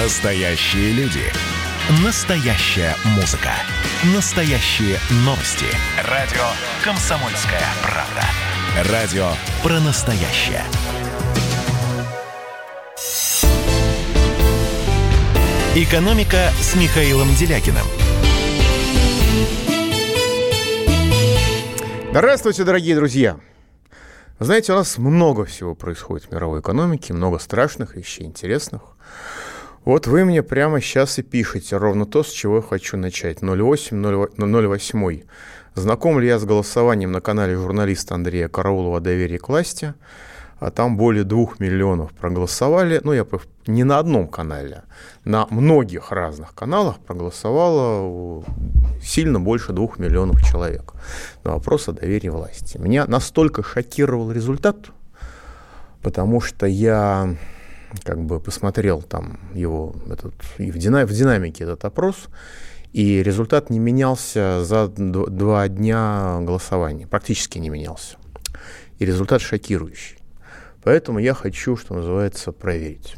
Настоящие люди. Настоящая музыка. Настоящие новости. Радио «Комсомольская правда». Радио про настоящее. «Экономика» с Михаилом Делякиным. Здравствуйте, дорогие друзья! Знаете, у нас много всего происходит в мировой экономике, много страшных вещей, интересных. Вот вы мне прямо сейчас и пишете ровно то, с чего я хочу начать. 08 08. Знаком ли я с голосованием на канале журналиста Андрея Караулова «Доверие к власти»? а там более двух миллионов проголосовали. Ну, я не на одном канале, на многих разных каналах проголосовало сильно больше двух миллионов человек на вопрос о доверии власти. Меня настолько шокировал результат, потому что я как бы посмотрел там его этот, в, дина, в динамике этот опрос, и результат не менялся за два дня голосования, практически не менялся. И результат шокирующий. Поэтому я хочу, что называется, проверить.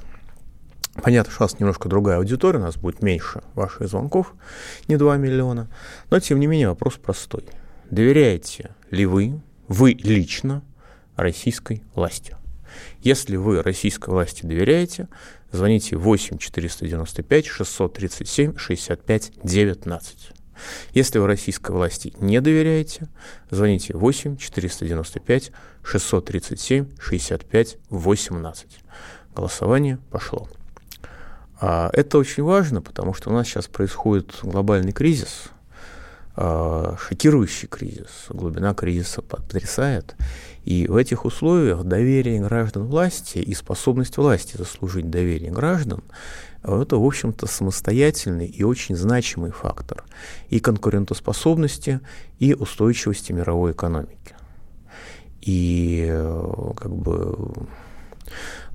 Понятно, что у нас немножко другая аудитория, у нас будет меньше ваших звонков, не 2 миллиона. Но, тем не менее, вопрос простой. Доверяете ли вы, вы лично, российской власти? Если вы российской власти доверяете, звоните 8 495 637 65 19. Если вы российской власти не доверяете, звоните 8 495 637 65 18. Голосование пошло. А это очень важно, потому что у нас сейчас происходит глобальный кризис, а, шокирующий кризис, глубина кризиса потрясает. И в этих условиях доверие граждан власти и способность власти заслужить доверие граждан это, в общем-то, самостоятельный и очень значимый фактор и конкурентоспособности, и устойчивости мировой экономики. И как бы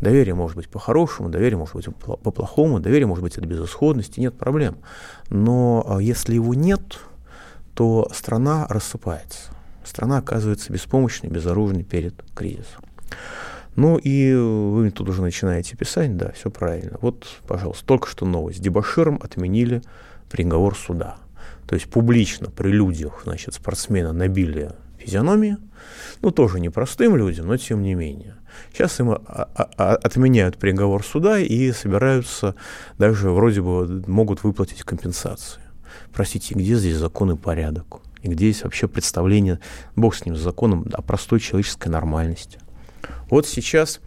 доверие может быть по-хорошему, доверие может быть по-плохому, доверие может быть от безысходности, нет проблем. Но а, если его нет, то страна рассыпается. Страна оказывается беспомощной, безоружной перед кризисом. Ну и вы тут уже начинаете писать, да, все правильно. Вот, пожалуйста, только что новость. Дебаширом отменили приговор суда. То есть публично при людях, значит, спортсмена набили физиономии, ну, тоже непростым людям, но тем не менее. Сейчас им отменяют приговор суда и собираются, даже вроде бы могут выплатить компенсации. Простите, где здесь закон и порядок? И где есть вообще представление, бог с ним, с законом, о простой человеческой нормальности? Вот сейчас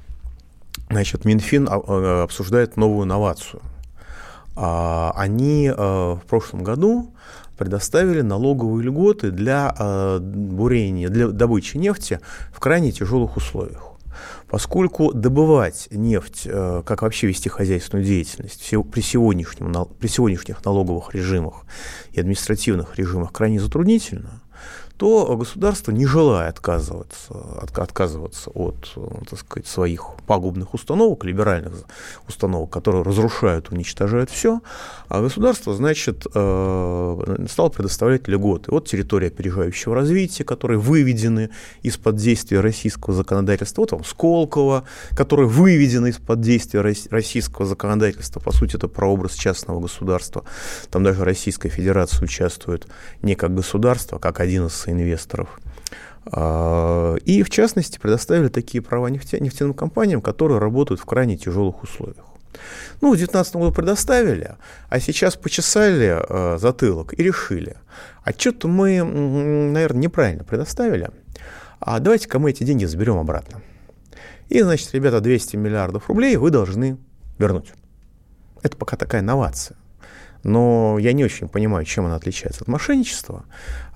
значит, Минфин а, а, обсуждает новую инновацию. А, они в прошлом году предоставили налоговые льготы для бурения, для добычи нефти в крайне тяжелых условиях. Поскольку добывать нефть, как вообще вести хозяйственную деятельность при, сегодняшнем, при сегодняшних налоговых режимах и административных режимах крайне затруднительно, то государство, не желая отказываться, от, отказываться от так сказать, своих пагубных установок, либеральных установок, которые разрушают, уничтожают все, а государство, значит, э, стало предоставлять льготы. Вот территория опережающего развития, которые выведены из-под действия российского законодательства, вот там Сколково, которые выведены из-под действия российского законодательства, по сути, это прообраз частного государства. Там даже Российская Федерация участвует не как государство, а как один из инвесторов. А, и, в частности, предоставили такие права нефтяным компаниям, которые работают в крайне тяжелых условиях. Ну, в 2019 году предоставили, а сейчас почесали э, затылок и решили, а что-то мы, наверное, неправильно предоставили, а давайте-ка мы эти деньги заберем обратно. И, значит, ребята, 200 миллиардов рублей вы должны вернуть. Это пока такая инновация но я не очень понимаю, чем она отличается от мошенничества.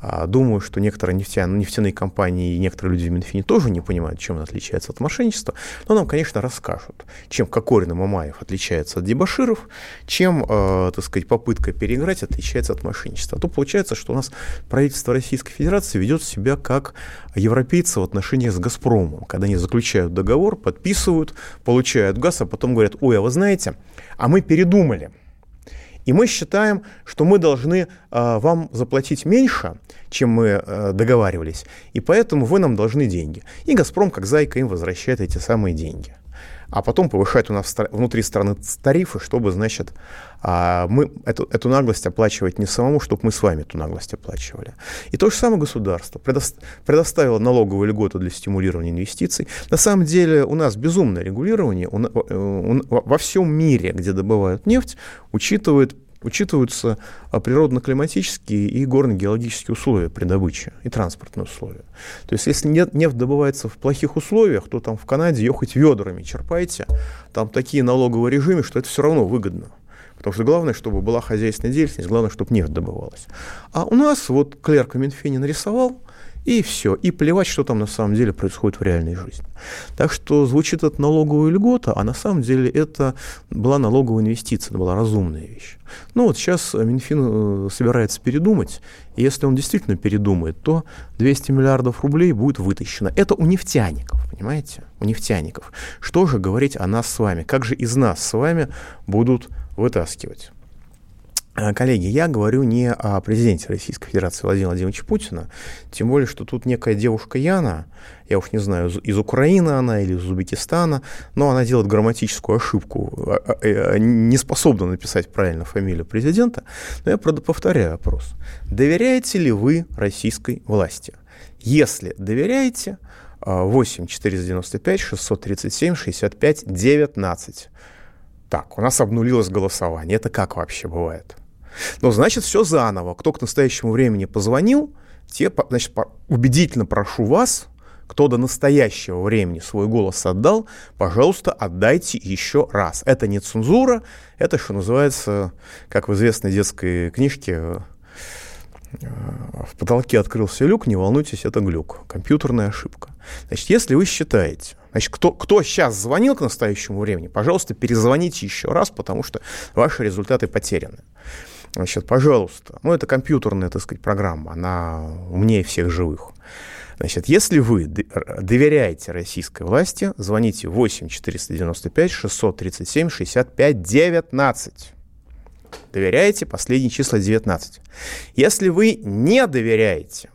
А, думаю, что некоторые нефтяные, нефтяные компании и некоторые люди в Минфине тоже не понимают, чем она отличается от мошенничества, но нам, конечно, расскажут, чем Кокорин и Мамаев отличаются от дебаширов, чем, э, так сказать, попытка переиграть отличается от мошенничества. А то получается, что у нас правительство Российской Федерации ведет себя как европейцы в отношениях с «Газпромом», когда они заключают договор, подписывают, получают газ, а потом говорят, ой, а вы знаете, а мы передумали – и мы считаем, что мы должны э, вам заплатить меньше, чем мы э, договаривались, и поэтому вы нам должны деньги. И «Газпром», как зайка, им возвращает эти самые деньги. А потом повышать у нас внутри страны тарифы, чтобы, значит, а, мы эту, эту наглость оплачивать не самому, чтобы мы с вами эту наглость оплачивали. И то же самое государство предоставило налоговую льготу для стимулирования инвестиций. На самом деле у нас безумное регулирование э, во всем мире, где добывают нефть, учитывает учитываются а, природно-климатические и горно-геологические условия при добыче и транспортные условия. То есть если нефть добывается в плохих условиях, то там в Канаде ее хоть ведрами черпайте, там такие налоговые режимы, что это все равно выгодно. Потому что главное, чтобы была хозяйственная деятельность, главное, чтобы нефть добывалась. А у нас вот клерк Минфини нарисовал, и все. И плевать, что там на самом деле происходит в реальной жизни. Так что звучит это налоговая льгота, а на самом деле это была налоговая инвестиция, это была разумная вещь. Ну вот сейчас Минфин э, собирается передумать, и если он действительно передумает, то 200 миллиардов рублей будет вытащено. Это у нефтяников, понимаете? У нефтяников. Что же говорить о нас с вами? Как же из нас с вами будут вытаскивать? Э, коллеги, я говорю не о президенте Российской Федерации Владимира Владимировича Путина, тем более, что тут некая девушка Яна, я уж не знаю, из Украины она или из Узбекистана, но она делает грамматическую ошибку, а, а, э, не способна написать правильно фамилию президента. Но я правда повторяю вопрос. Доверяете ли вы российской власти? Если доверяете, 8 495 637 65 19. Так, у нас обнулилось голосование. Это как вообще бывает? Но значит, все заново. Кто к настоящему времени позвонил, те, значит, убедительно прошу вас, кто до настоящего времени свой голос отдал, пожалуйста, отдайте еще раз. Это не цензура, это, что называется, как в известной детской книжке, э, в потолке открылся люк, не волнуйтесь, это глюк, компьютерная ошибка. Значит, если вы считаете, значит, кто, кто сейчас звонил к настоящему времени, пожалуйста, перезвоните еще раз, потому что ваши результаты потеряны. Значит, пожалуйста, ну, это компьютерная, так сказать, программа, она умнее всех живых. Значит, если вы доверяете российской власти, звоните 8 495 637 65 19. Доверяете, последние числа 19. Если вы не доверяете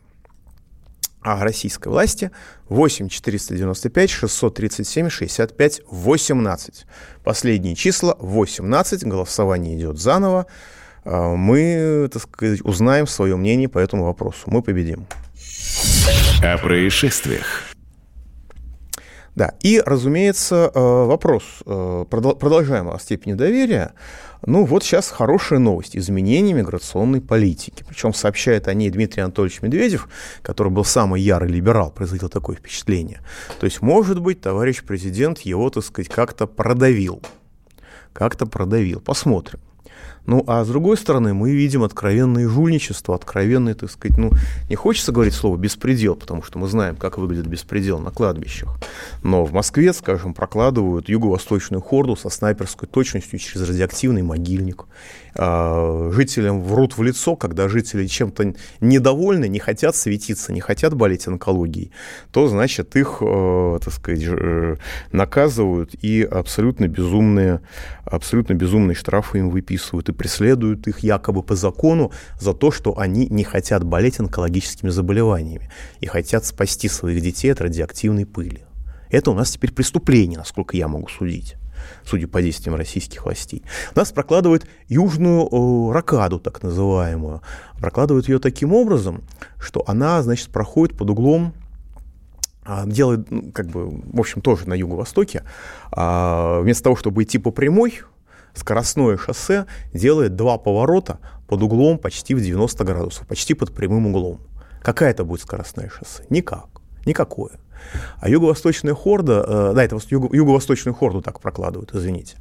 а российской власти 8 495 637 65 18. Последние числа 18, голосование идет заново. А, мы, так сказать, узнаем свое мнение по этому вопросу. Мы победим. О происшествиях. Да, и, разумеется, э, вопрос, э, продолжаем о степени доверия. Ну, вот сейчас хорошая новость. Изменение миграционной политики. Причем сообщает о ней Дмитрий Анатольевич Медведев, который был самый ярый либерал, производил такое впечатление. То есть, может быть, товарищ президент его, так сказать, как-то продавил. Как-то продавил. Посмотрим. Ну, а с другой стороны, мы видим откровенное жульничество, откровенное, так сказать, ну, не хочется говорить слово «беспредел», потому что мы знаем, как выглядит беспредел на кладбищах. Но в Москве, скажем, прокладывают юго-восточную хорду со снайперской точностью через радиоактивный могильник. А, жителям врут в лицо, когда жители чем-то недовольны, не хотят светиться, не хотят болеть онкологией, то, значит, их, э, так сказать, э, наказывают и абсолютно безумные, абсолютно безумные штрафы им выписывают и преследуют их якобы по закону за то, что они не хотят болеть онкологическими заболеваниями и хотят спасти своих детей от радиоактивной пыли. Это у нас теперь преступление, насколько я могу судить судя по действиям российских властей. Нас прокладывают южную э, ракаду, так называемую. Прокладывают ее таким образом, что она, значит, проходит под углом а, делает, ну, как бы, в общем, тоже на юго-востоке, а, вместо того, чтобы идти по прямой, скоростное шоссе делает два поворота под углом почти в 90 градусов, почти под прямым углом. Какая это будет скоростное шоссе? Никак. Никакое. А юго-восточная хорда, э, да, это юго, юго-восточную хорду так прокладывают, извините.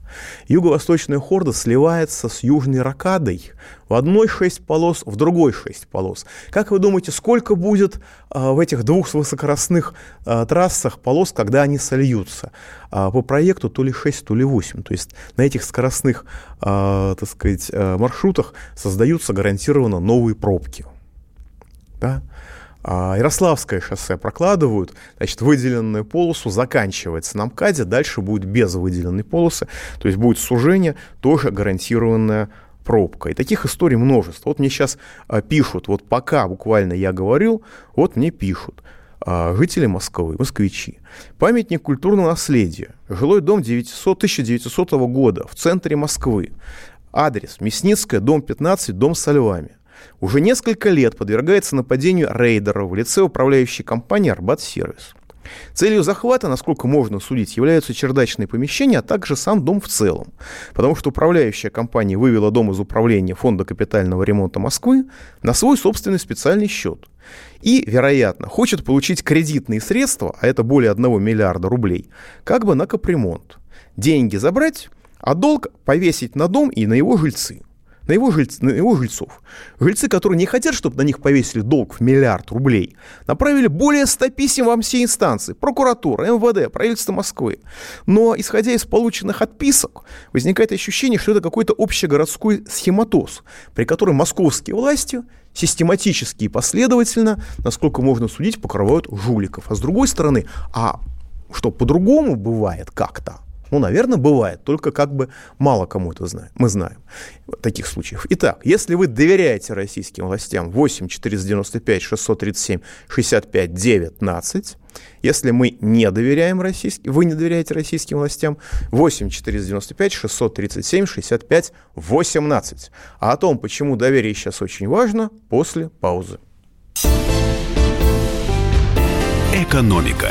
Юго-восточная хорда сливается с южной ракадой в одной шесть полос, в другой шесть полос. Как вы думаете, сколько будет э, в этих двух высокоростных э, трассах полос, когда они сольются? А по проекту то ли 6, то ли 8. То есть на этих скоростных, так сказать, маршрутах создаются гарантированно новые пробки. Да? А, Ярославское шоссе прокладывают, значит, выделенную полосу заканчивается на МКАДе, дальше будет без выделенной полосы, то есть будет сужение, тоже гарантированная пробка. И таких историй множество. Вот мне сейчас а, пишут, вот пока буквально я говорил, вот мне пишут. а, жители Москвы, москвичи. Памятник культурного наследия. Жилой дом 900, 1900 года в центре Москвы. Адрес Мясницкая, дом 15, дом со львами. Уже несколько лет подвергается нападению рейдеров в лице управляющей компании «Арбат Сервис». Целью захвата, насколько можно судить, являются чердачные помещения, а также сам дом в целом. Потому что управляющая компания вывела дом из управления Фонда капитального ремонта Москвы на свой собственный специальный счет. И, вероятно, хочет получить кредитные средства, а это более 1 миллиарда рублей, как бы на капремонт. Деньги забрать, а долг повесить на дом и на его жильцы на его, жильц, на его жильцов. Жильцы, которые не хотят, чтобы на них повесили долг в миллиард рублей, направили более 100 писем во все инстанции, прокуратура, МВД, правительство Москвы. Но, исходя из полученных отписок, возникает ощущение, что это какой-то общегородской схематоз, при котором московские власти систематически и последовательно, насколько можно судить, покрывают жуликов. А с другой стороны, а что по-другому бывает как-то, ну, наверное, бывает, только как бы мало кому это знаем. Мы знаем таких случаев. Итак, если вы доверяете российским властям 8 495 637 65 19, если мы не доверяем российским, вы не доверяете российским властям, 8 495 637 65 18. А о том, почему доверие сейчас очень важно, после паузы. Экономика.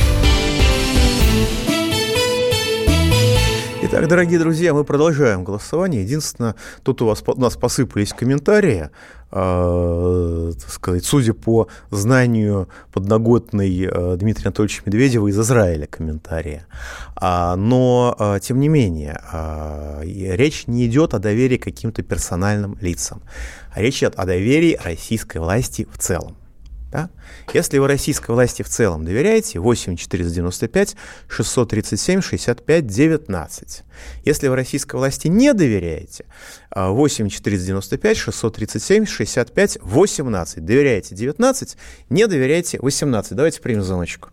Итак, дорогие друзья, мы продолжаем голосование. Единственное, тут у вас у нас посыпались комментарии, э, так сказать, судя по знанию подноготной э, Дмитрия Анатольевича Медведева из Израиля комментария. А, но, э, тем не менее, э, речь не идет о доверии каким-то персональным лицам, а речь идет о доверии российской власти в целом. Да? Если вы российской власти в целом доверяете, 8 495 637 65 19. Если вы российской власти не доверяете, 8 495 637 65 18. Доверяете 19, не доверяете 18. Давайте примем звоночек.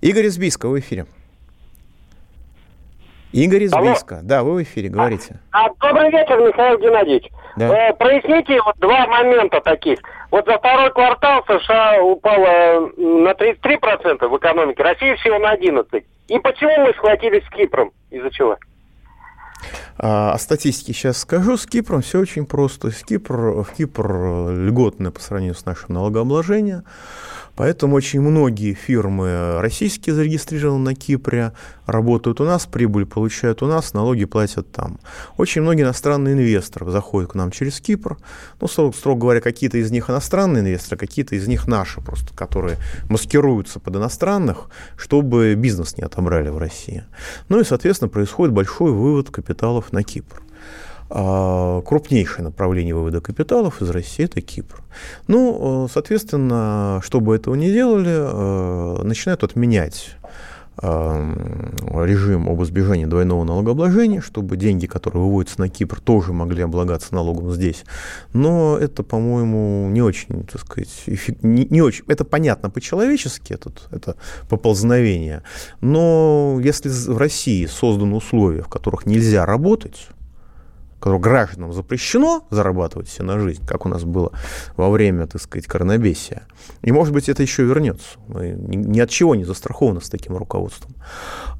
Игорь из Бийска, вы в эфире. Игорь из Алло. Бийска. Да, вы в эфире, говорите. А, добрый вечер, Михаил Геннадьевич. Да. Э, проясните вот два момента таких. Вот за второй квартал США упало на 33% в экономике, Россия всего на 11%. И почему мы схватились с Кипром? Из-за чего? А, о статистике сейчас скажу. С Кипром все очень просто. С Кипр, в Кипр льготное по сравнению с нашим налогообложением. Поэтому очень многие фирмы российские зарегистрированы на Кипре, работают у нас, прибыль получают у нас, налоги платят там. Очень многие иностранные инвесторы заходят к нам через Кипр. Ну, строго, строго говоря, какие-то из них иностранные инвесторы, какие-то из них наши просто, которые маскируются под иностранных, чтобы бизнес не отобрали в России. Ну и, соответственно, происходит большой вывод капиталов на Кипр. А, крупнейшее направление вывода капиталов из России – это Кипр. Ну, э, соответственно, чтобы этого не делали, э, начинают отменять э, режим об избежании двойного налогообложения, чтобы деньги, которые выводятся на Кипр, тоже могли облагаться налогом здесь. Но это, по-моему, не очень, так сказать, не, не очень. Это понятно по-человечески, это, это поползновение. Но если в России созданы условия, в которых нельзя работать, которого гражданам запрещено зарабатывать себе на жизнь, как у нас было во время, так сказать, коронабесия. И, может быть, это еще вернется. Мы ни от чего не застрахованы с таким руководством.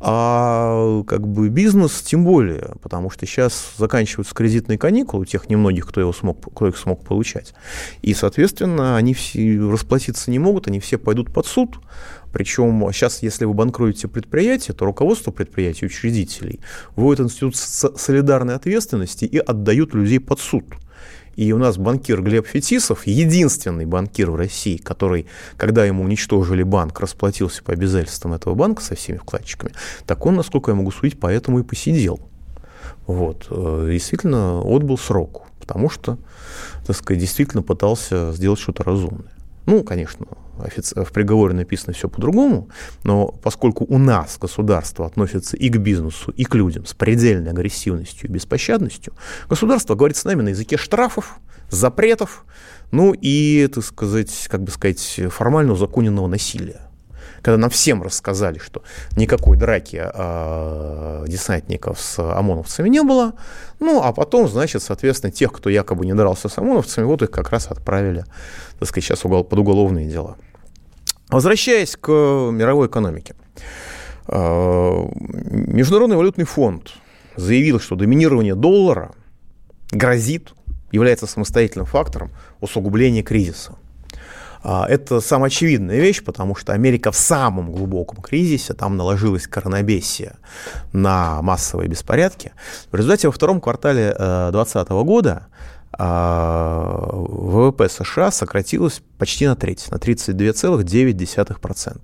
А как бы бизнес тем более, потому что сейчас заканчиваются кредитные каникулы у тех немногих, кто, его смог, кто их смог получать. И, соответственно, они все расплатиться не могут, они все пойдут под суд, причем сейчас, если вы банкруете предприятие, то руководство предприятия, учредителей, вводит институт солидарной ответственности и отдают людей под суд. И у нас банкир Глеб Фетисов, единственный банкир в России, который, когда ему уничтожили банк, расплатился по обязательствам этого банка со всеми вкладчиками, так он, насколько я могу судить, поэтому и посидел. Вот. Э, действительно, отбыл сроку, потому что, так сказать, действительно пытался сделать что-то разумное. Ну, конечно, в приговоре написано все по-другому, но поскольку у нас государство относится и к бизнесу, и к людям с предельной агрессивностью и беспощадностью, государство говорит с нами на языке штрафов, запретов, ну и, так сказать, как бы сказать, формально узаконенного насилия когда нам всем рассказали, что никакой драки э, десантников с ОМОНовцами не было, ну, а потом, значит, соответственно, тех, кто якобы не дрался с ОМОНовцами, вот их как раз отправили, так сказать, сейчас под уголовные дела. Возвращаясь к мировой экономике. А, Международный валютный фонд заявил, что доминирование доллара грозит, является самостоятельным фактором усугубления кризиса. А, это самая очевидная вещь, потому что Америка в самом глубоком кризисе, там наложилась коронабесия на массовые беспорядки. В результате во втором квартале 2020 э, года а, ВВП США сократилось почти на треть, на 32,9%.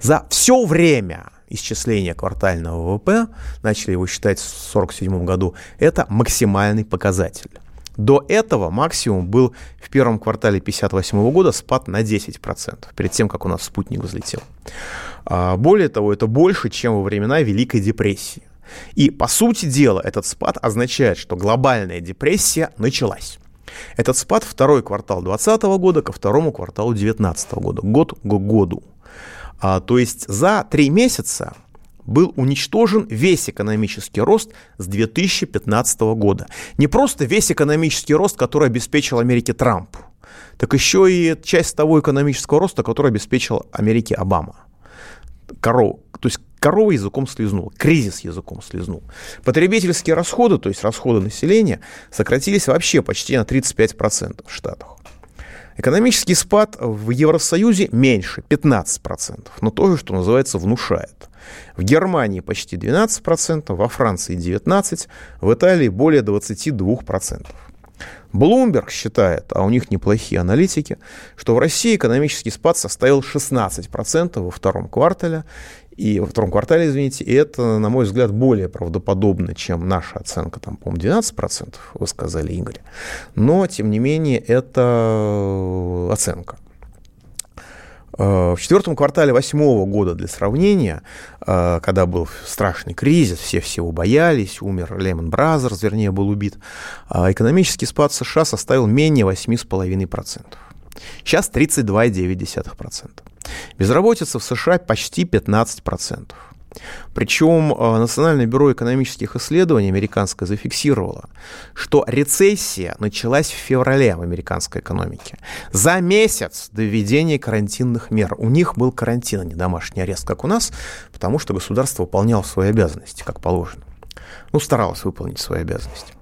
За все время исчисления квартального ВВП, начали его считать в 1947 году, это максимальный показатель. До этого максимум был в первом квартале 1958 года спад на 10%, перед тем, как у нас спутник взлетел. А, более того, это больше, чем во времена Великой депрессии. И, по сути дела, этот спад означает, что глобальная депрессия началась. Этот спад второй квартал 2020 года ко второму кварталу 2019 года, год к году. А, то есть за три месяца был уничтожен весь экономический рост с 2015 года. Не просто весь экономический рост, который обеспечил Америке Трамп, так еще и часть того экономического роста, который обеспечил Америке Обама. Корова, то есть корова языком слезнул, кризис языком слезнул. Потребительские расходы, то есть расходы населения, сократились вообще почти на 35% в Штатах. Экономический спад в Евросоюзе меньше, 15%, но тоже, что называется, внушает. В Германии почти 12%, во Франции 19%, в Италии более 22%. Bloomberg считает, а у них неплохие аналитики, что в России экономический спад составил 16% во втором квартале, и во втором квартале, извините, и это, на мой взгляд, более правдоподобно, чем наша оценка, там, по-моему, 12%, вы сказали, Игорь. Но, тем не менее, это оценка. Э, в четвертом квартале восьмого года для сравнения, э, когда был страшный кризис, все всего боялись, умер Lehman Brothers, вернее, был убит, э, экономический спад США составил менее 8,5%. Сейчас 32,9%. Безработица в США почти 15%. Причем э, Национальное бюро экономических исследований американское зафиксировало, что рецессия началась в феврале в американской экономике. За месяц до введения карантинных мер. У них был карантин, а не домашний арест, как у нас, потому что государство выполняло свои обязанности, как положено. Ну, старалось выполнить свои обязанности.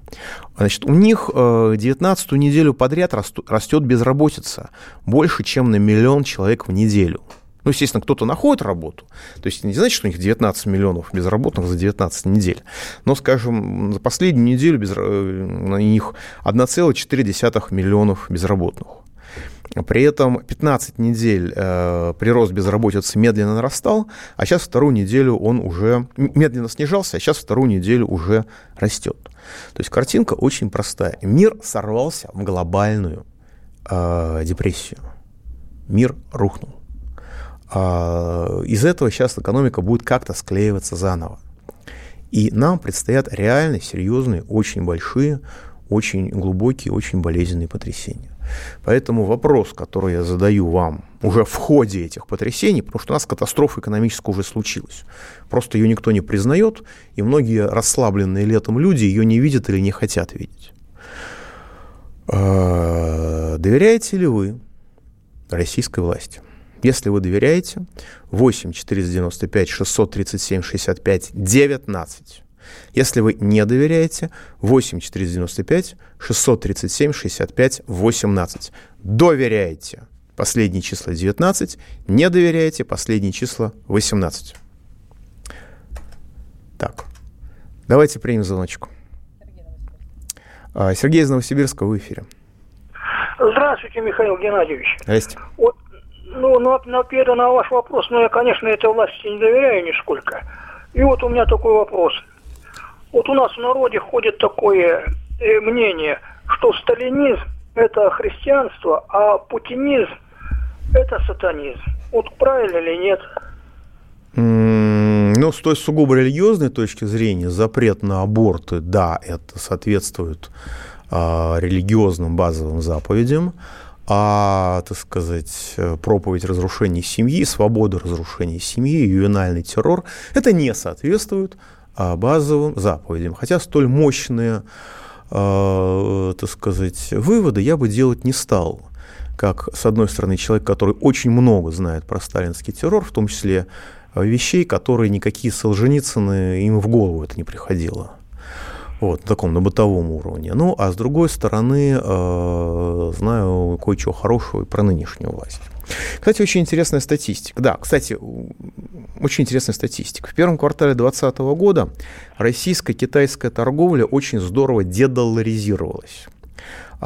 Значит, у них 19-ю э, неделю подряд растет безработица больше, чем на миллион человек в неделю. Ну, естественно, кто-то находит работу. То есть не значит, что у них 19 миллионов безработных за 19 недель. Но, скажем, за последнюю неделю без... на них 1,4 миллионов безработных. При этом 15 недель э, прирост безработицы медленно нарастал, а сейчас вторую неделю он уже медленно снижался, а сейчас вторую неделю уже растет. То есть картинка очень простая. Мир сорвался в глобальную э, депрессию. Мир рухнул. А, из этого сейчас экономика будет как-то склеиваться заново. И нам предстоят реально серьезные, очень большие, очень глубокие, очень болезненные потрясения. Поэтому вопрос, который я задаю вам уже в ходе этих потрясений, потому что у нас катастрофа экономическая уже случилась. Просто ее никто не признает, и многие расслабленные летом люди ее не видят или не хотят видеть. А, доверяете ли вы российской власти? Если вы доверяете, 8 495 637 65 19. Если вы не доверяете, 8 495 637 65 18. Доверяете. Последние числа 19. Не доверяете. Последние числа 18. Так. Давайте примем звоночку. А, Сергей из Новосибирска в эфире. Здравствуйте, Михаил Геннадьевич. Здрасте. Вот, ну, на, на на ваш вопрос, ну, я, конечно, этой власти не доверяю нисколько. И вот у меня такой вопрос. Вот у нас в народе ходит такое э, мнение, что сталинизм – это христианство, а путинизм – это сатанизм. Вот правильно или нет? Ну, с той сугубо религиозной точки зрения, запрет на аборты, да, это соответствует а, религиозным базовым заповедям, а, так сказать, проповедь разрушения семьи, свобода разрушения семьи, ювенальный террор, это не соответствует а, базовым заповедям. Хотя столь мощные, а, так сказать, выводы я бы делать не стал как, с одной стороны, человек, который очень много знает про сталинский террор, в том числе вещей, которые никакие Солженицыны им в голову это не приходило. Вот, таком, на бытовом уровне. Ну, а с другой стороны, э, знаю кое-чего хорошего и про нынешнюю власть. Кстати, очень интересная статистика. Да, кстати, очень интересная статистика. В первом квартале 2020 года российско-китайская торговля очень здорово дедолларизировалась а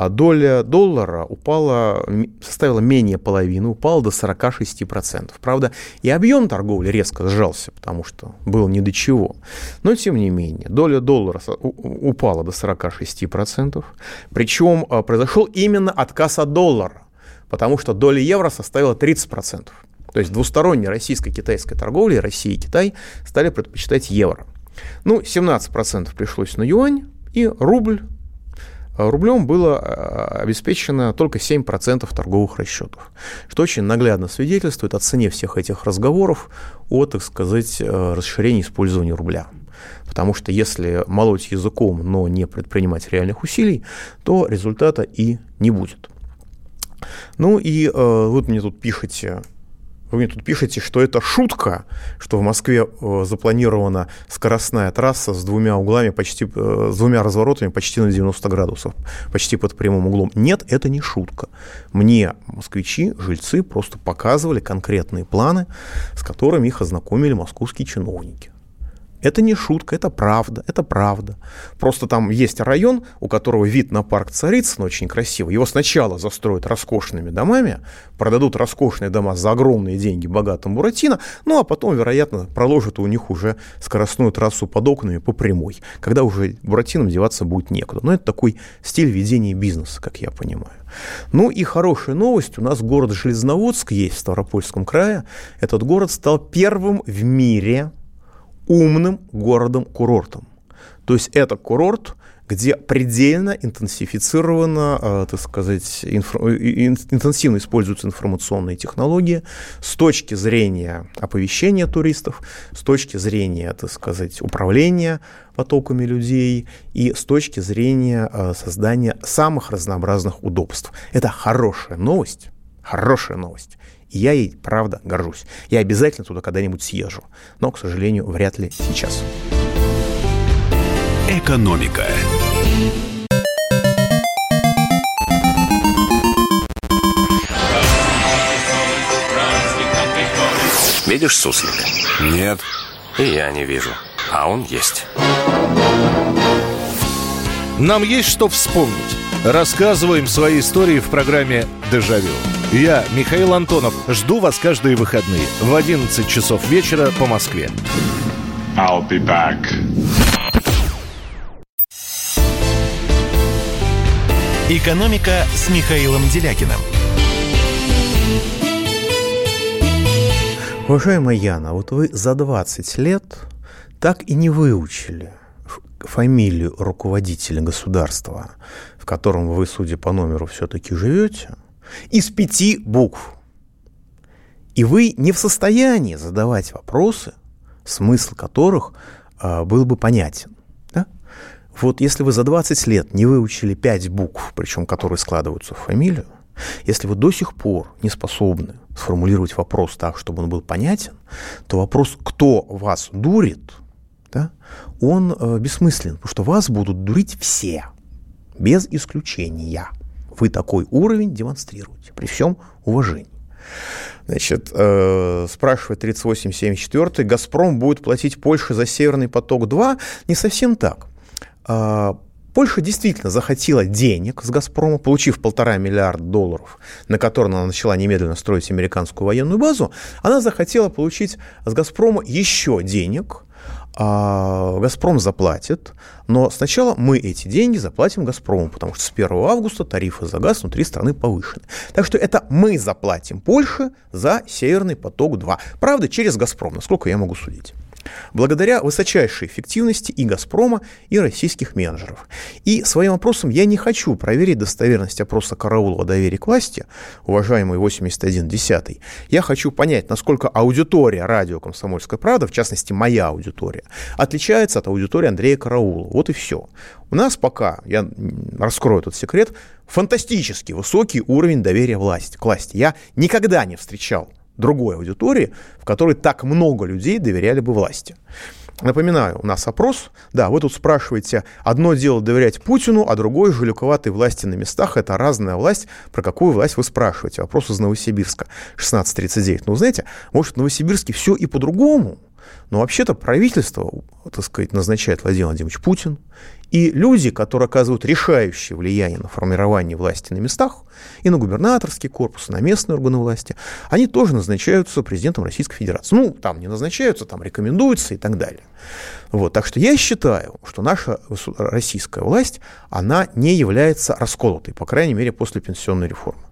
доля доллара упала, составила менее половины, упала до 46%. Правда, и объем торговли резко сжался, потому что было ни до чего. Но, тем не менее, доля доллара упала до 46%. Причем а, произошел именно отказ от доллара, потому что доля евро составила 30%. То есть двусторонняя российско-китайская торговля, Россия и Китай стали предпочитать евро. Ну, 17% пришлось на юань, и рубль рублем было э, обеспечено только 7% торговых расчетов, что очень наглядно свидетельствует о цене всех этих разговоров о, так сказать, э, расширении использования рубля. Потому что если молоть языком, но не предпринимать реальных усилий, то результата и не будет. Ну и э, вот мне тут пишете, вы мне тут пишете, что это шутка, что в Москве э, запланирована скоростная трасса с двумя углами, почти, э, с двумя разворотами почти на 90 градусов, почти под прямым углом. Нет, это не шутка. Мне москвичи, жильцы просто показывали конкретные планы, с которыми их ознакомили московские чиновники. Это не шутка, это правда, это правда. Просто там есть район, у которого вид на парк Царицын очень красивый. Его сначала застроят роскошными домами, продадут роскошные дома за огромные деньги богатым Буратино, ну а потом, вероятно, проложат у них уже скоростную трассу под окнами по прямой, когда уже Буратином деваться будет некуда. Но это такой стиль ведения бизнеса, как я понимаю. Ну и хорошая новость, у нас город Железноводск есть в Ставропольском крае. Этот город стал первым в мире умным городом-курортом. То есть это курорт, где предельно интенсифицировано, э, так сказать, интенсивно используются информационные технологии с точки зрения оповещения туристов, с точки зрения, так сказать, управления потоками людей и с точки зрения э, создания самых разнообразных удобств. Это хорошая новость, хорошая новость. И я ей, правда, горжусь. Я обязательно туда когда-нибудь съезжу. Но, к сожалению, вряд ли сейчас. Экономика. Видишь суслика? Нет. И я не вижу. А он есть. Нам есть что вспомнить. Рассказываем свои истории в программе «Дежавю». Я, Михаил Антонов, жду вас каждые выходные в 11 часов вечера по Москве. I'll be back. «Экономика» с Михаилом Делякиным. Уважаемая Яна, вот вы за 20 лет так и не выучили фамилию руководителя государства, котором вы, судя по номеру, все-таки живете, из пяти букв. И вы не в состоянии задавать вопросы, смысл которых э, был бы понятен. Да? Вот если вы за 20 лет не выучили пять букв, причем которые складываются в фамилию, если вы до сих пор не способны сформулировать вопрос так, чтобы он был понятен, то вопрос, кто вас дурит, да, он э, бессмыслен, потому что вас будут дурить все, без исключения. Вы такой уровень демонстрируете, при всем уважении. Значит, э, спрашивает 3874, «Газпром будет платить Польше за Северный поток-2?» Не совсем так. Э, Польша действительно захотела денег с «Газпрома», получив полтора миллиарда долларов, на которые она начала немедленно строить американскую военную базу, она захотела получить с «Газпрома» еще денег, а «Газпром» заплатит, но сначала мы эти деньги заплатим «Газпрому», потому что с 1 августа тарифы за газ внутри страны повышены. Так что это мы заплатим Польше за «Северный поток-2». Правда, через «Газпром», насколько я могу судить благодаря высочайшей эффективности и «Газпрома», и российских менеджеров. И своим опросом я не хочу проверить достоверность опроса Караулова доверия к власти, уважаемый 8110. Я хочу понять, насколько аудитория радио «Комсомольская правда», в частности, моя аудитория, отличается от аудитории Андрея Караулова. Вот и все. У нас пока, я раскрою этот секрет, фантастически высокий уровень доверия власти, к власти. Я никогда не встречал другой аудитории, в которой так много людей доверяли бы власти. Напоминаю, у нас опрос. Да, вы тут спрашиваете, одно дело доверять Путину, а другое жуликоватой власти на местах. Это разная власть. Про какую власть вы спрашиваете? Вопрос из Новосибирска, 1639. Ну, знаете, может, в Новосибирске все и по-другому. Но вообще-то правительство, так сказать, назначает Владимир Владимирович Путин. И люди, которые оказывают решающее влияние на формирование власти на местах, и на губернаторский корпус, и на местные органы власти, они тоже назначаются президентом Российской Федерации. Ну, там не назначаются, там рекомендуются и так далее. Вот, так что я считаю, что наша российская власть, она не является расколотой, по крайней мере, после пенсионной реформы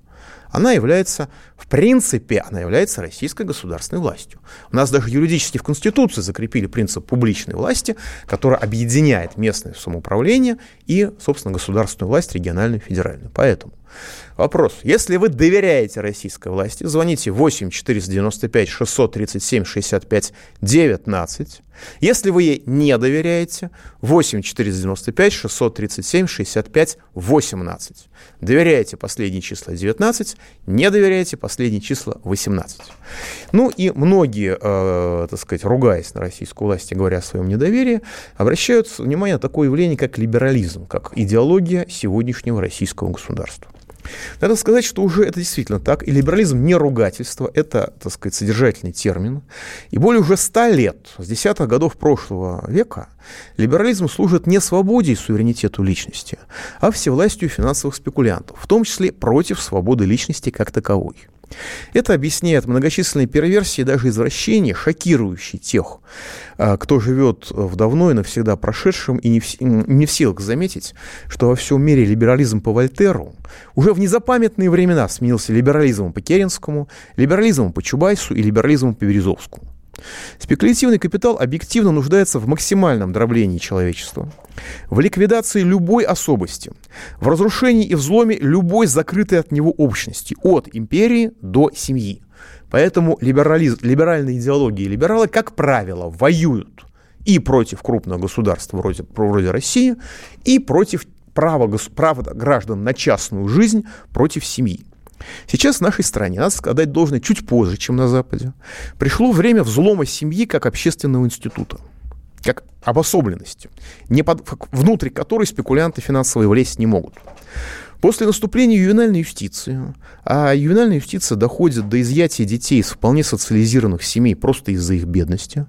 она является, в принципе, она является российской государственной властью. У нас даже юридически в Конституции закрепили принцип публичной власти, который объединяет местное самоуправление и, собственно, государственную власть, региональную, федеральную. Поэтому Вопрос. Если вы доверяете российской власти, звоните 8 495 637 65 19. Если вы ей не доверяете, 8 495 637 65 18. Доверяете последние числа 19, не доверяете последние числа 18. Ну и многие, э, так сказать, ругаясь на российскую власть и говоря о своем недоверии, обращают внимание на такое явление, как либерализм, как идеология сегодняшнего российского государства. Надо сказать, что уже это действительно так. И либерализм не ругательство, это, так сказать, содержательный термин. И более уже ста лет, с десятых годов прошлого века, либерализм служит не свободе и суверенитету личности, а всевластию финансовых спекулянтов, в том числе против свободы личности как таковой. Это объясняет многочисленные перверсии даже извращения, шокирующие тех, а, кто живет в давно и навсегда прошедшем и не в, не в силах заметить, что во всем мире либерализм по Вольтеру уже в незапамятные времена сменился либерализмом по Керенскому, либерализмом по Чубайсу и либерализмом по Березовскому. Спекулятивный капитал объективно нуждается в максимальном дроблении человечества, в ликвидации любой особости, в разрушении и взломе любой закрытой от него общности, от империи до семьи. Поэтому либерализм, либеральные идеологии либералы, как правило, воюют и против крупного государства вроде, вроде России, и против права, права граждан на частную жизнь против семьи. Сейчас в нашей стране, надо сказать должное, чуть позже, чем на Западе, пришло время взлома семьи как общественного института, как обособленности, не под, внутрь которой спекулянты финансовые влезть не могут. После наступления ювенальной юстиции, а ювенальная юстиция доходит до изъятия детей из вполне социализированных семей просто из-за их бедности,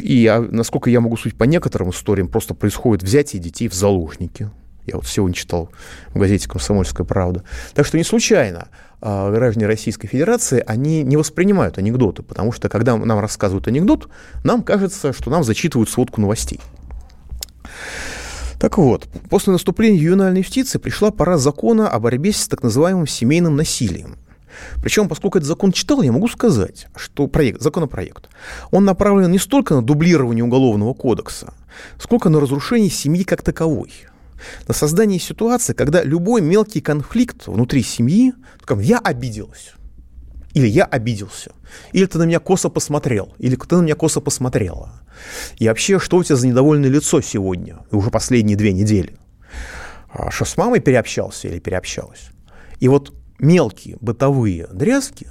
и, а, насколько я могу судить по некоторым историям, просто происходит взятие детей в заложники – я вот сегодня читал в газете «Комсомольская правда». Так что не случайно а, граждане Российской Федерации, они не воспринимают анекдоты, потому что когда нам рассказывают анекдот, нам кажется, что нам зачитывают сводку новостей. Так вот, после наступления ювенальной юстиции пришла пора закона о борьбе с так называемым семейным насилием. Причем, поскольку этот закон читал, я могу сказать, что проект, законопроект, он направлен не столько на дублирование уголовного кодекса, сколько на разрушение семьи как таковой – на создание ситуации, когда любой мелкий конфликт внутри семьи, скажем, я обиделась, или я обиделся, или ты на меня косо посмотрел, или ты на меня косо посмотрела. И вообще, что у тебя за недовольное лицо сегодня, уже последние две недели? А что с мамой переобщался или переобщалась? И вот мелкие бытовые дрязги,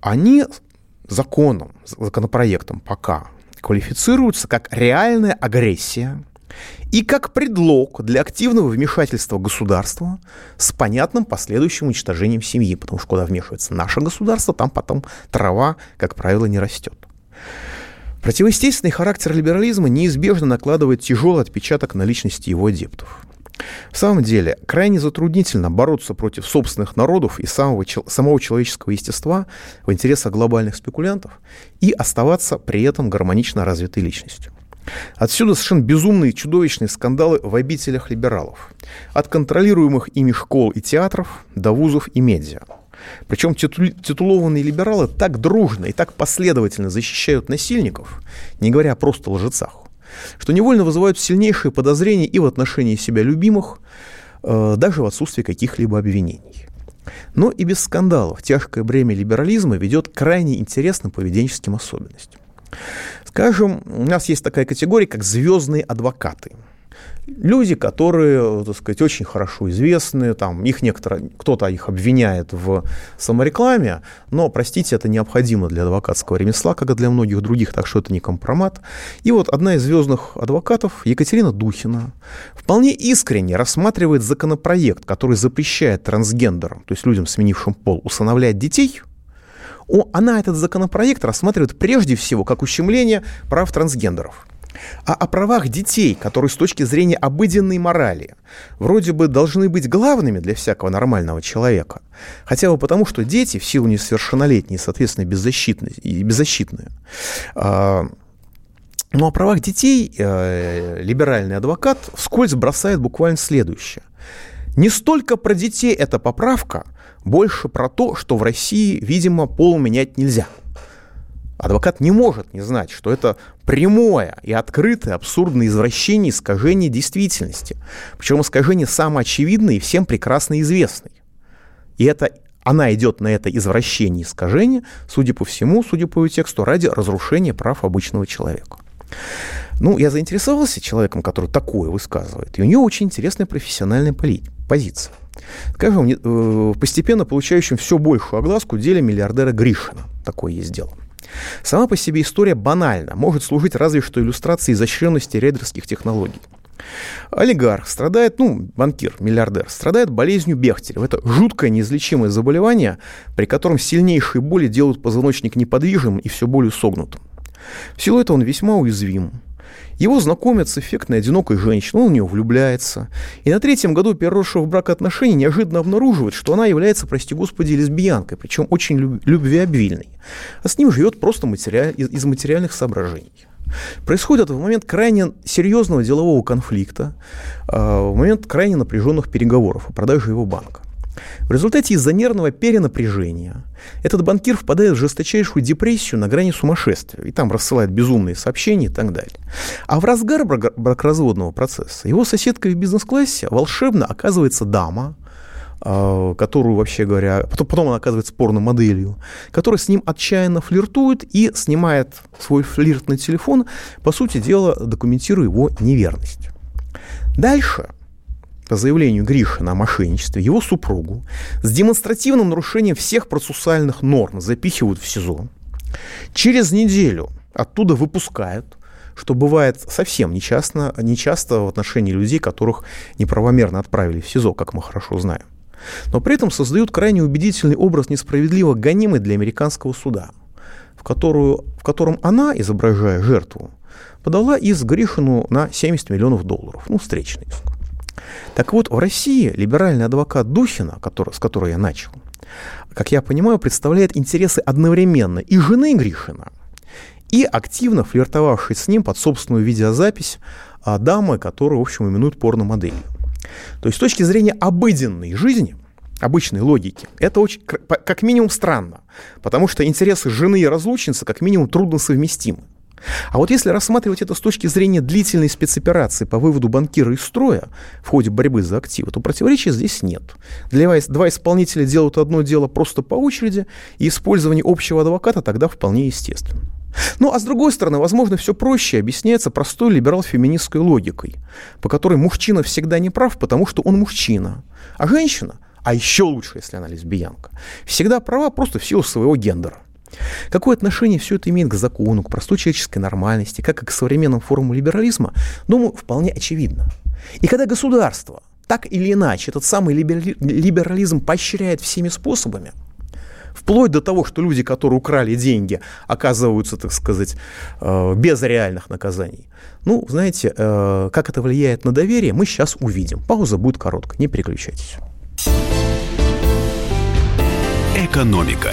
они законом, законопроектом пока квалифицируются как реальная агрессия и как предлог для активного вмешательства государства с понятным последующим уничтожением семьи, потому что куда вмешивается наше государство, там потом трава, как правило, не растет. Противоестественный характер либерализма неизбежно накладывает тяжелый отпечаток на личности его адептов. В самом деле, крайне затруднительно бороться против собственных народов и самого, самого человеческого естества в интересах глобальных спекулянтов и оставаться при этом гармонично развитой личностью. Отсюда совершенно безумные чудовищные скандалы в обителях либералов. От контролируемых ими школ и театров до вузов и медиа. Причем титулованные либералы так дружно и так последовательно защищают насильников, не говоря о просто лжецах, что невольно вызывают сильнейшие подозрения и в отношении себя любимых, э, даже в отсутствии каких-либо обвинений. Но и без скандалов тяжкое бремя либерализма ведет к крайне интересным поведенческим особенностям. Скажем, у нас есть такая категория, как звездные адвокаты – люди, которые, так сказать, очень хорошо известны, там, их некоторые, кто-то их обвиняет в саморекламе, но, простите, это необходимо для адвокатского ремесла, как и для многих других, так что это не компромат. И вот одна из звездных адвокатов, Екатерина Духина, вполне искренне рассматривает законопроект, который запрещает трансгендерам, то есть людям, сменившим пол, усыновлять детей – она этот законопроект рассматривает прежде всего как ущемление прав трансгендеров а о правах детей, которые с точки зрения обыденной морали вроде бы должны быть главными для всякого нормального человека, хотя бы потому, что дети в силу несовершеннолетней, соответственно, беззащитные, и беззащитные. А, но о правах детей э, либеральный адвокат вскользь бросает буквально следующее. Не столько про детей эта поправка, больше про то, что в России, видимо, пол менять нельзя – Адвокат не может не знать, что это прямое и открытое абсурдное извращение искажение действительности. Причем искажение самоочевидное и всем прекрасно известное. И это она идет на это извращение искажение, судя по всему, судя по ее тексту, ради разрушения прав обычного человека. Ну, я заинтересовался человеком, который такое высказывает, и у него очень интересная профессиональная позиция. Скажем, э, постепенно получающим все большую огласку деле миллиардера Гришина. Такое есть дело. Сама по себе история банальна, может служить разве что иллюстрацией изощренности рейдерских технологий. Олигарх страдает, ну, банкир, миллиардер, страдает болезнью Бехтерева. Это жуткое неизлечимое заболевание, при котором сильнейшие боли делают позвоночник неподвижным и все более согнутым. В силу этого он весьма уязвим. Его знакомят с эффектной одинокой женщиной, он в нее влюбляется. И на третьем году переросшего в брак отношений неожиданно обнаруживает, что она является, прости господи, лесбиянкой, причем очень любвеобильной. А с ним живет просто материаль, из материальных соображений. Происходит в момент крайне серьезного делового конфликта, а, в момент крайне напряженных переговоров о продаже его банка. В результате из-за нервного перенапряжения этот банкир впадает в жесточайшую депрессию на грани сумасшествия, и там рассылает безумные сообщения и так далее. А в разгар бракоразводного процесса его соседка в бизнес-классе волшебно оказывается дама, а, которую, вообще говоря, потом, потом она оказывается порно-моделью, которая с ним отчаянно флиртует и снимает свой флирт на телефон, по сути дела, документируя его неверность. Дальше – по заявлению Гришина о мошенничестве, его супругу с демонстративным нарушением всех процессуальных норм запихивают в СИЗО. Через неделю оттуда выпускают, что бывает совсем нечасто, нечасто в отношении людей, которых неправомерно отправили в СИЗО, как мы хорошо знаем. Но при этом создают крайне убедительный образ несправедливо гонимый для американского суда, в, которую, в котором она, изображая жертву, подала из Гришину на 70 миллионов долларов, ну, встречный иск. Так вот, в России либеральный адвокат Духина, который, с которой я начал, как я понимаю, представляет интересы одновременно и жены Гришина, и активно флиртовавшей с ним под собственную видеозапись а, дамы, которую, в общем, именуют порномоделью. То есть с точки зрения обыденной жизни, обычной логики, это очень, как минимум странно, потому что интересы жены и разлучницы как минимум трудно совместимы. А вот если рассматривать это с точки зрения длительной спецоперации по выводу банкира из строя в ходе борьбы за активы, то противоречия здесь нет. Для два исполнителя делают одно дело просто по очереди, и использование общего адвоката тогда вполне естественно. Ну, а с другой стороны, возможно, все проще объясняется простой либерал-феминистской логикой, по которой мужчина всегда не прав, потому что он мужчина, а женщина, а еще лучше, если она лесбиянка, всегда права просто в силу своего гендера. Какое отношение все это имеет к закону, к простой человеческой нормальности, как и к современным формам либерализма, думаю, вполне очевидно. И когда государство так или иначе этот самый либерализм поощряет всеми способами, Вплоть до того, что люди, которые украли деньги, оказываются, так сказать, э, без реальных наказаний. Ну, знаете, э, как это влияет на доверие, мы сейчас увидим. Пауза будет короткая, не переключайтесь. Экономика.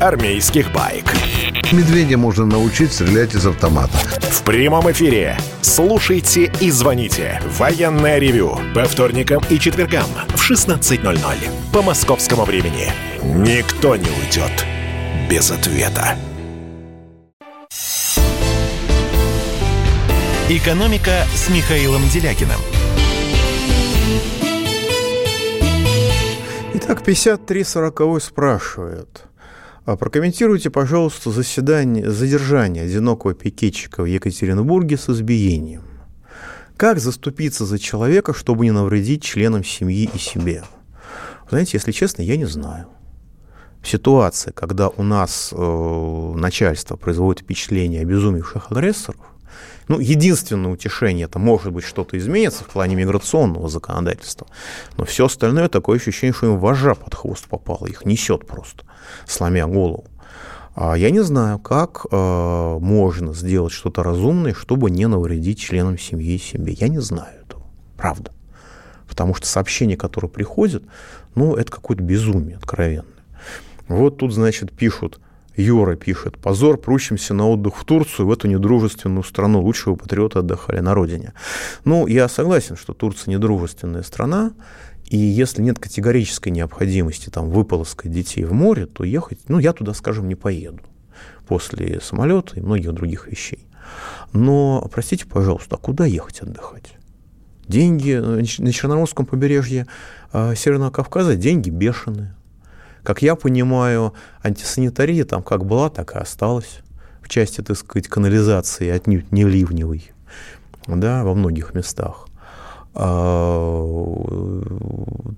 армейских байк. Медведя можно научить стрелять из автомата. В прямом эфире. Слушайте и звоните. Военное ревю. По вторникам и четвергам в 16.00. По московскому времени. Никто не уйдет без ответа. Экономика с Михаилом Делякиным. Итак, 5340 спрашивает. А прокомментируйте, пожалуйста, заседание, задержание одинокого пикетчика в Екатеринбурге с избиением. Как заступиться за человека, чтобы не навредить членам семьи и себе? Знаете, если честно, я не знаю. Ситуация, когда у нас э, начальство производит впечатление обезумевших агрессоров, ну, единственное утешение, это может быть что-то изменится в плане миграционного законодательства, но все остальное такое ощущение, что им вожа под хвост попало, их несет просто, сломя голову. А я не знаю, как э, можно сделать что-то разумное, чтобы не навредить членам семьи и себе. Я не знаю этого, правда. Потому что сообщения, которые приходят, ну, это какое-то безумие откровенное. Вот тут, значит, пишут, Юра пишет, позор, прущимся на отдых в Турцию, в эту недружественную страну. Лучшего патриота отдыхали на родине. Ну, я согласен, что Турция недружественная страна, и если нет категорической необходимости там выполоскать детей в море, то ехать, ну, я туда, скажем, не поеду после самолета и многих других вещей. Но, простите, пожалуйста, а куда ехать отдыхать? Деньги на Черноморском побережье а, Северного Кавказа, деньги бешеные. Как я понимаю, антисанитария там как была, так и осталась в части, так сказать, канализации, отнюдь не ливневой, да, во многих местах. А,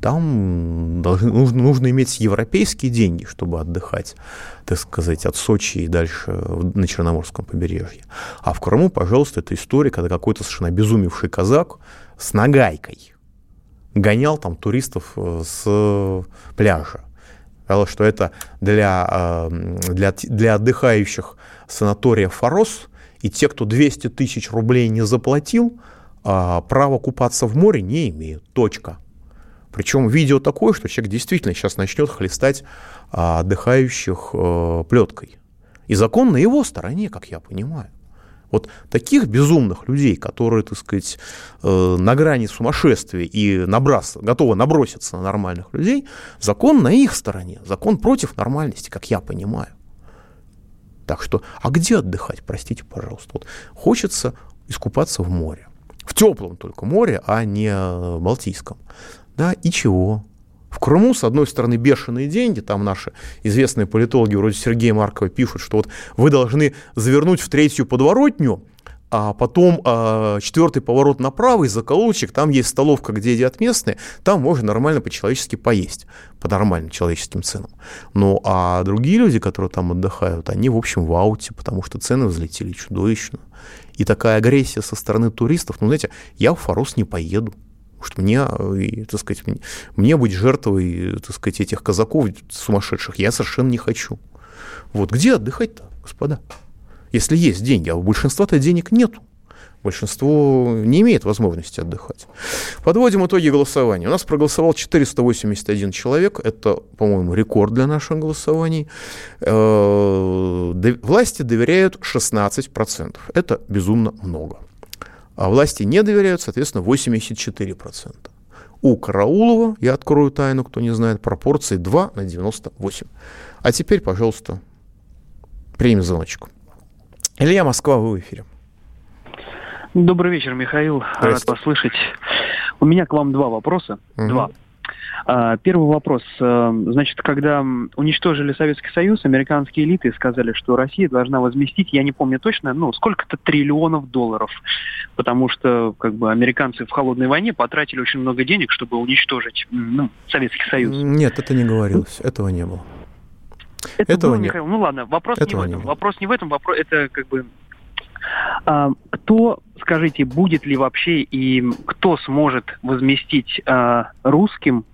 там нужно, нужно иметь европейские деньги, чтобы отдыхать, так сказать, от Сочи и дальше на Черноморском побережье. А в Крыму, пожалуйста, это история, когда какой-то совершенно обезумевший казак с нагайкой гонял там туристов э, с пляжа сказала, что это для, эм, для, для отдыхающих санатория «Форос», и те, кто 200 тысяч рублей не заплатил, а, право купаться в море не имеют. Точка. Причем видео такое, что человек действительно сейчас начнет хлестать а, отдыхающих э, плеткой. И закон на его стороне, как я понимаю. Вот таких безумных людей, которые, так сказать, э, на грани сумасшествия и набрас, готовы наброситься на нормальных людей, закон на их стороне, закон против нормальности, как я понимаю. Так что, а где отдыхать, простите, пожалуйста? Вот хочется искупаться в море. В теплом только море, а не Балтийском. Да, и чего? В Крыму, с одной стороны, бешеные деньги, там наши известные политологи вроде Сергея Маркова пишут, что вот вы должны завернуть в третью подворотню, а потом а, четвертый поворот направо из заколочек, там есть столовка, где едят местные, там можно нормально по-человечески поесть, по нормальным человеческим ценам. Ну, а другие люди, которые там отдыхают, они, в общем, в ауте, потому что цены взлетели чудовищно. И такая агрессия со стороны туристов, ну, знаете, я в Форос не поеду, что мне, э, так сказать, мне быть жертвой, так сказать, этих казаков сумасшедших я совершенно не хочу. Вот где отдыхать-то, господа? Если есть деньги, а у большинства-то денег нету. Большинство не имеет возможности отдыхать. Подводим итоги голосования. У нас проголосовал 481 человек. Это, по-моему, рекорд для наших голосований. Э, власти доверяют 16%. Это безумно много а власти не доверяют, соответственно, 84%. У Караулова, я открою тайну, кто не знает, пропорции 2 на 98. А теперь, пожалуйста, примем звоночку. Илья Москва, вы в эфире. Добрый вечер, Михаил. Рад послышать. У меня к вам два вопроса. Угу. Два. А, первый вопрос. Э, значит, когда уничтожили Советский Союз, американские элиты сказали, что Россия должна возместить, я не помню точно, ну, сколько-то триллионов долларов. Потому что, как бы, американцы в холодной войне потратили очень много денег, чтобы уничтожить ну, Советский Союз. Нет, это не говорилось, этого не было. Это Этого было, Михаил. Ну ладно, вопрос Этого не в этом. Не вопрос не в этом, вопрос это как бы а, кто, скажите, будет ли вообще и кто сможет возместить а, русским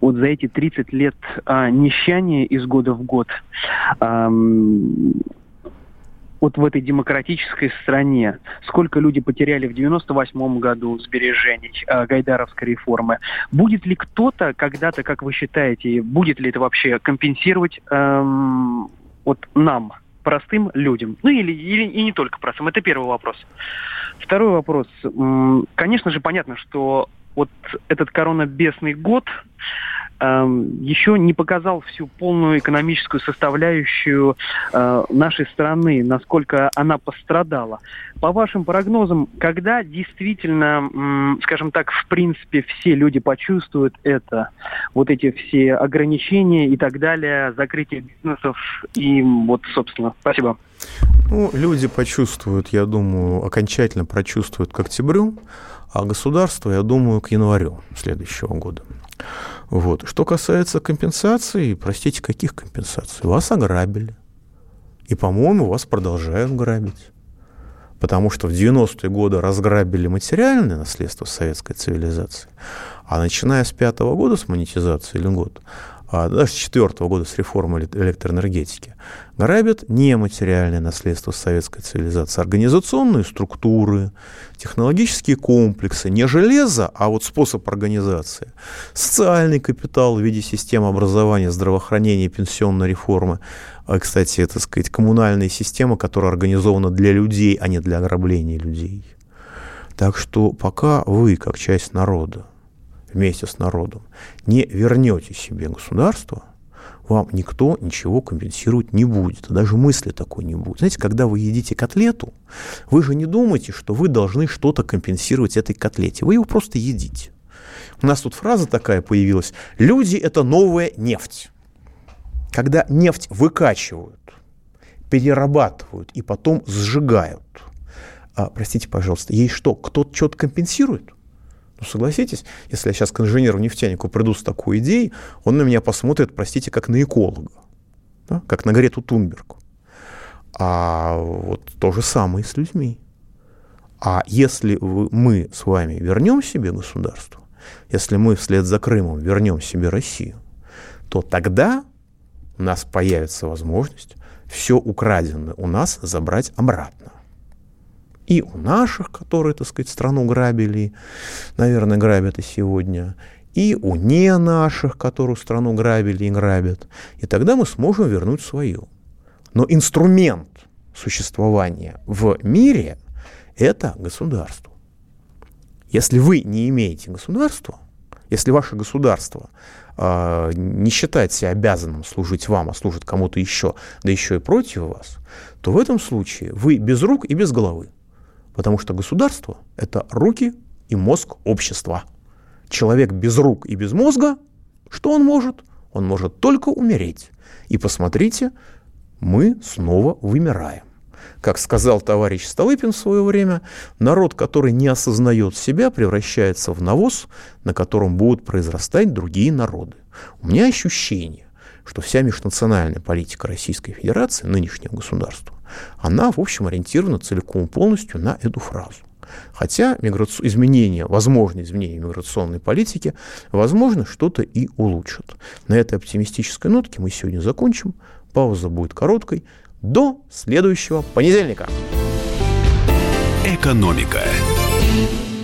вот за эти 30 лет а, нищания из года в год а, вот в этой демократической стране. Сколько люди потеряли в 98 году сбережений э, Гайдаровской реформы. Будет ли кто-то когда-то, как вы считаете, будет ли это вообще компенсировать эм, вот нам, простым людям? Ну или, или и не только простым. Это первый вопрос. Второй вопрос. Конечно же, понятно, что вот этот коронабесный год еще не показал всю полную экономическую составляющую э, нашей страны, насколько она пострадала. По вашим прогнозам, когда действительно, скажем так, в принципе, все люди почувствуют это, вот эти все ограничения и так далее, закрытие бизнесов и вот, собственно, спасибо. Ну, люди почувствуют, я думаю, окончательно прочувствуют к октябрю, а государство, я думаю, к январю следующего года. Вот. Что касается компенсаций, простите, каких компенсаций? Вас ограбили. И, по-моему, вас продолжают грабить. Потому что в 90-е годы разграбили материальное наследство советской цивилизации, а начиная с пятого года, с монетизации а даже с четвертого года с реформы электроэнергетики, грабят нематериальное наследство советской цивилизации, организационные структуры, технологические комплексы, не железо, а вот способ организации, социальный капитал в виде системы образования, здравоохранения, пенсионной реформы, а, кстати, это, сказать, коммунальная система, которая организована для людей, а не для ограбления людей. Так что пока вы, как часть народа, вместе с народом, не вернете себе государство, вам никто ничего компенсировать не будет. Даже мысли такой не будет. Знаете, когда вы едите котлету, вы же не думаете, что вы должны что-то компенсировать этой котлете. Вы его просто едите. У нас тут фраза такая появилась. Люди – это новая нефть. Когда нефть выкачивают, перерабатывают и потом сжигают, а, простите, пожалуйста, ей что, кто-то что-то компенсирует? Ну, согласитесь, если я сейчас к инженеру-нефтянику приду с такой идеей, он на меня посмотрит, простите, как на эколога, да? как на Грету Тунберг. А вот то же самое с людьми. А если вы, мы с вами вернем себе государство, если мы вслед за Крымом вернем себе Россию, то тогда у нас появится возможность все украденное у нас забрать обратно и у наших, которые, так сказать, страну грабили, наверное, грабят и сегодня, и у не наших, которую страну грабили и грабят. И тогда мы сможем вернуть свою. Но инструмент существования в мире – это государство. Если вы не имеете государства, если ваше государство э, не считает себя обязанным служить вам, а служит кому-то еще, да еще и против вас, то в этом случае вы без рук и без головы. Потому что государство – это руки и мозг общества. Человек без рук и без мозга, что он может? Он может только умереть. И посмотрите, мы снова вымираем. Как сказал товарищ Столыпин в свое время, народ, который не осознает себя, превращается в навоз, на котором будут произрастать другие народы. У меня ощущение, что вся межнациональная политика Российской Федерации, нынешнего государства, она, в общем, ориентирована целиком и полностью на эту фразу. Хотя миграци... изменения, возможные изменения миграционной политики, возможно, что-то и улучшат. На этой оптимистической нотке мы сегодня закончим. Пауза будет короткой. До следующего понедельника. Экономика.